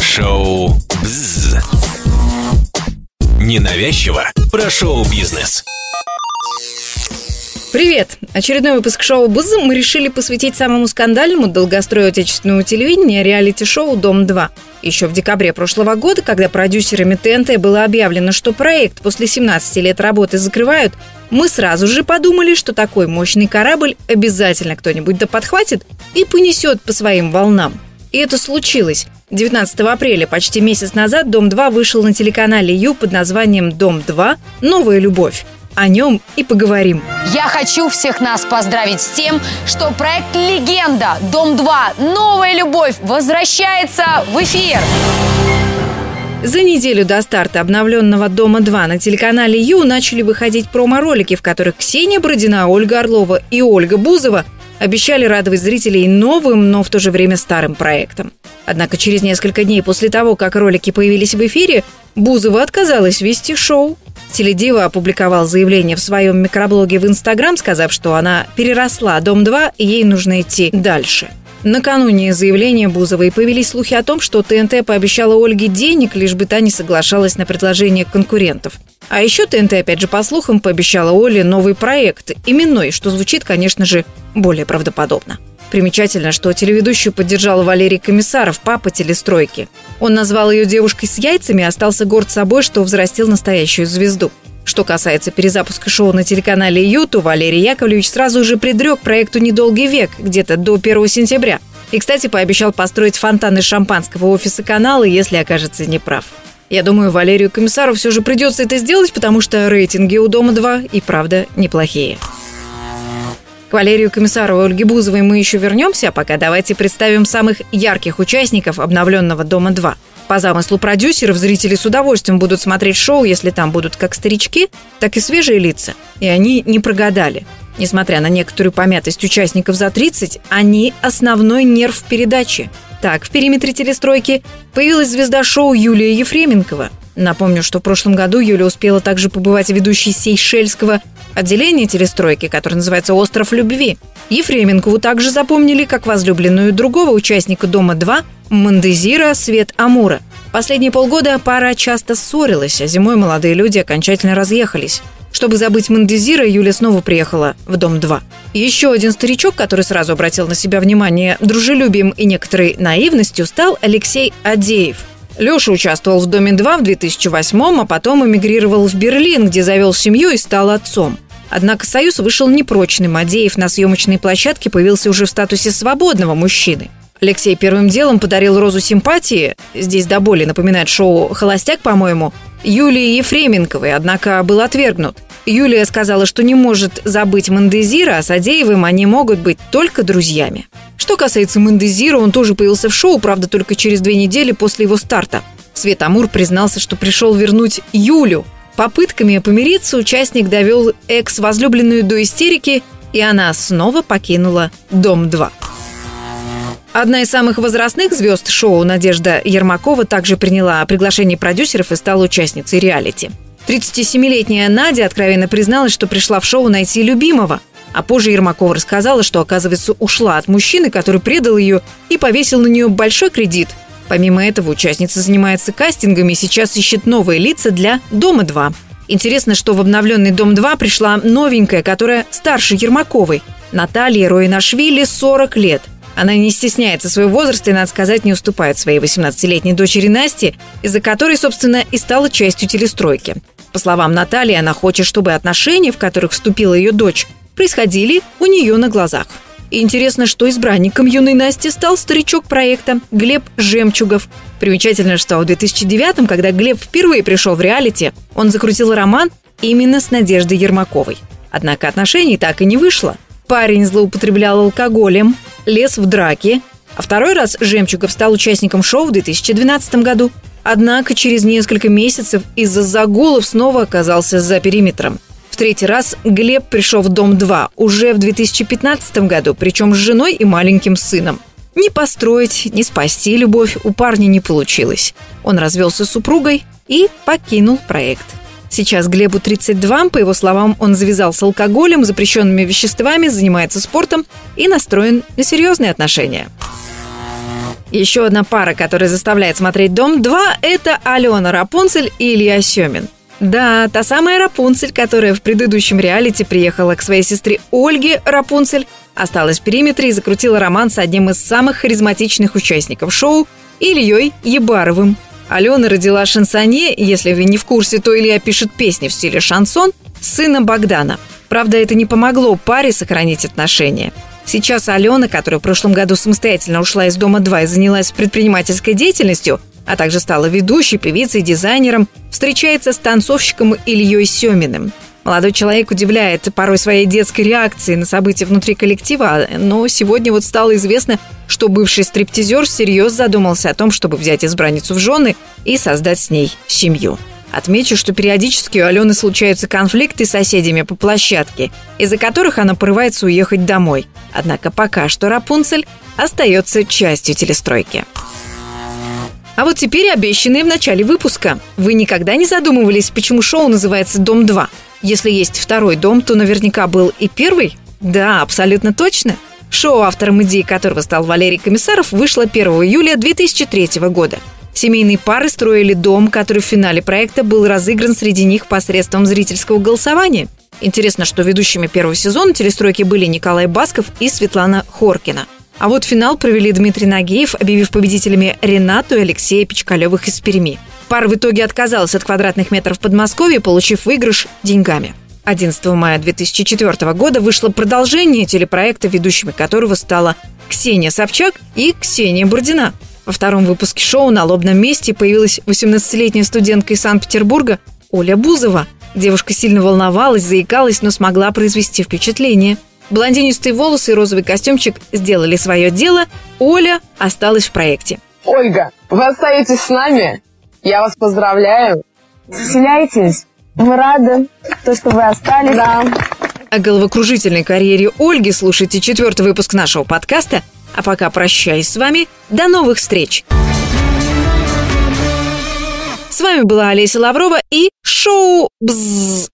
Шоу «Бзз». Ненавязчиво про шоу-бизнес. Привет! Очередной выпуск шоу «Бузз» мы решили посвятить самому скандальному долгострою отечественного телевидения реалити-шоу «Дом-2». Еще в декабре прошлого года, когда продюсерами ТНТ было объявлено, что проект после 17 лет работы закрывают, мы сразу же подумали, что такой мощный корабль обязательно кто-нибудь да подхватит и понесет по своим волнам. И это случилось. 19 апреля, почти месяц назад, «Дом-2» вышел на телеканале Ю под названием «Дом-2. Новая любовь». О нем и поговорим. Я хочу всех нас поздравить с тем, что проект «Легенда. Дом-2. Новая любовь» возвращается в эфир. За неделю до старта обновленного «Дома-2» на телеканале Ю начали выходить промо-ролики, в которых Ксения Бродина, Ольга Орлова и Ольга Бузова обещали радовать зрителей новым, но в то же время старым проектом. Однако через несколько дней после того, как ролики появились в эфире, Бузова отказалась вести шоу. Теледива опубликовал заявление в своем микроблоге в Инстаграм, сказав, что она переросла «Дом-2» и ей нужно идти дальше. Накануне заявления Бузовой появились слухи о том, что ТНТ пообещала Ольге денег, лишь бы та не соглашалась на предложение конкурентов. А еще ТНТ, опять же, по слухам, пообещала Оле новый проект, именной, что звучит, конечно же, более правдоподобно. Примечательно, что телеведущую поддержал Валерий Комиссаров, папа телестройки. Он назвал ее девушкой с яйцами и остался горд собой, что взрастил настоящую звезду. Что касается перезапуска шоу на телеканале Ю, то Валерий Яковлевич сразу же предрек проекту «Недолгий век» где-то до 1 сентября. И, кстати, пообещал построить фонтан из шампанского офиса канала, если окажется неправ. Я думаю, Валерию Комиссару все же придется это сделать, потому что рейтинги у «Дома-2» и правда неплохие. К Валерию Комиссару и Ольге Бузовой мы еще вернемся, а пока давайте представим самых ярких участников обновленного «Дома-2». По замыслу продюсеров, зрители с удовольствием будут смотреть шоу, если там будут как старички, так и свежие лица. И они не прогадали. Несмотря на некоторую помятость участников за 30, они основной нерв передачи. Так, в периметре телестройки появилась звезда шоу Юлия Ефременкова. Напомню, что в прошлом году Юля успела также побывать ведущей Сейшельского отделение телестройки, которое называется «Остров любви». Ефременкову также запомнили как возлюбленную другого участника «Дома-2» Мандезира Свет Амура. Последние полгода пара часто ссорилась, а зимой молодые люди окончательно разъехались. Чтобы забыть Мандезира, Юля снова приехала в Дом-2. Еще один старичок, который сразу обратил на себя внимание дружелюбием и некоторой наивностью, стал Алексей Адеев – Леша участвовал в «Доме-2» в 2008 а потом эмигрировал в Берлин, где завел семью и стал отцом. Однако союз вышел непрочным, Адеев на съемочной площадке появился уже в статусе свободного мужчины. Алексей первым делом подарил розу симпатии, здесь до боли напоминает шоу «Холостяк», по-моему, Юлии Ефременковой, однако был отвергнут. Юлия сказала, что не может забыть Мандезира, а с Адеевым они могут быть только друзьями. Что касается Мендезира, он тоже появился в шоу, правда, только через две недели после его старта. Свет Амур признался, что пришел вернуть Юлю. Попытками помириться участник довел экс-возлюбленную до истерики, и она снова покинула Дом-2. Одна из самых возрастных звезд шоу Надежда Ермакова также приняла приглашение продюсеров и стала участницей реалити. 37-летняя Надя откровенно призналась, что пришла в шоу найти любимого – а позже Ермакова рассказала, что, оказывается, ушла от мужчины, который предал ее и повесил на нее большой кредит. Помимо этого, участница занимается кастингами и сейчас ищет новые лица для «Дома-2». Интересно, что в обновленный «Дом-2» пришла новенькая, которая старше Ермаковой. Наталья Роинашвили 40 лет. Она не стесняется своего возраста и, надо сказать, не уступает своей 18-летней дочери Насте, из-за которой, собственно, и стала частью телестройки. По словам Натальи, она хочет, чтобы отношения, в которых вступила ее дочь, происходили у нее на глазах. И интересно, что избранником юной Насти стал старичок проекта Глеб Жемчугов. Примечательно, что в 2009 когда Глеб впервые пришел в реалити, он закрутил роман именно с Надеждой Ермаковой. Однако отношений так и не вышло. Парень злоупотреблял алкоголем, лез в драки, а второй раз Жемчугов стал участником шоу в 2012 году. Однако через несколько месяцев из-за загулов снова оказался за периметром – в третий раз Глеб пришел в Дом-2 уже в 2015 году, причем с женой и маленьким сыном. Ни построить, ни спасти любовь у парня не получилось. Он развелся с супругой и покинул проект. Сейчас Глебу 32, по его словам, он завязал с алкоголем, запрещенными веществами, занимается спортом и настроен на серьезные отношения. Еще одна пара, которая заставляет смотреть «Дом-2» – это Алена Рапунцель и Илья Семин. Да, та самая Рапунцель, которая в предыдущем реалити приехала к своей сестре Ольге Рапунцель, осталась в периметре и закрутила роман с одним из самых харизматичных участников шоу – Ильей Ебаровым. Алена родила шансонье, если вы не в курсе, то Илья пишет песни в стиле шансон, сына Богдана. Правда, это не помогло паре сохранить отношения. Сейчас Алена, которая в прошлом году самостоятельно ушла из «Дома-2» и занялась предпринимательской деятельностью, а также стала ведущей, певицей, дизайнером, встречается с танцовщиком Ильей Семиным. Молодой человек удивляет порой своей детской реакцией на события внутри коллектива, но сегодня вот стало известно, что бывший стриптизер всерьез задумался о том, чтобы взять избранницу в жены и создать с ней семью. Отмечу, что периодически у Алены случаются конфликты с соседями по площадке, из-за которых она порывается уехать домой. Однако пока что Рапунцель остается частью телестройки. А вот теперь обещанные в начале выпуска. Вы никогда не задумывались, почему шоу называется «Дом-2»? Если есть второй дом, то наверняка был и первый? Да, абсолютно точно. Шоу, автором идеи которого стал Валерий Комиссаров, вышло 1 июля 2003 года. Семейные пары строили дом, который в финале проекта был разыгран среди них посредством зрительского голосования. Интересно, что ведущими первого сезона телестройки были Николай Басков и Светлана Хоркина. А вот финал провели Дмитрий Нагиев, объявив победителями Ренату и Алексея Печкалевых из Перми. Пара в итоге отказалась от квадратных метров в Подмосковье, получив выигрыш деньгами. 11 мая 2004 года вышло продолжение телепроекта, ведущими которого стала Ксения Собчак и Ксения Бурдина. Во втором выпуске шоу на лобном месте появилась 18-летняя студентка из Санкт-Петербурга Оля Бузова. Девушка сильно волновалась, заикалась, но смогла произвести впечатление. Блондинистые волосы и розовый костюмчик сделали свое дело. Оля осталась в проекте. Ольга, вы остаетесь с нами? Я вас поздравляю. Заселяйтесь. Мы рады, то, что вы остались. Да. О головокружительной карьере Ольги слушайте четвертый выпуск нашего подкаста – а пока прощаюсь с вами. До новых встреч! С вами была Олеся Лаврова и шоу «Бззз».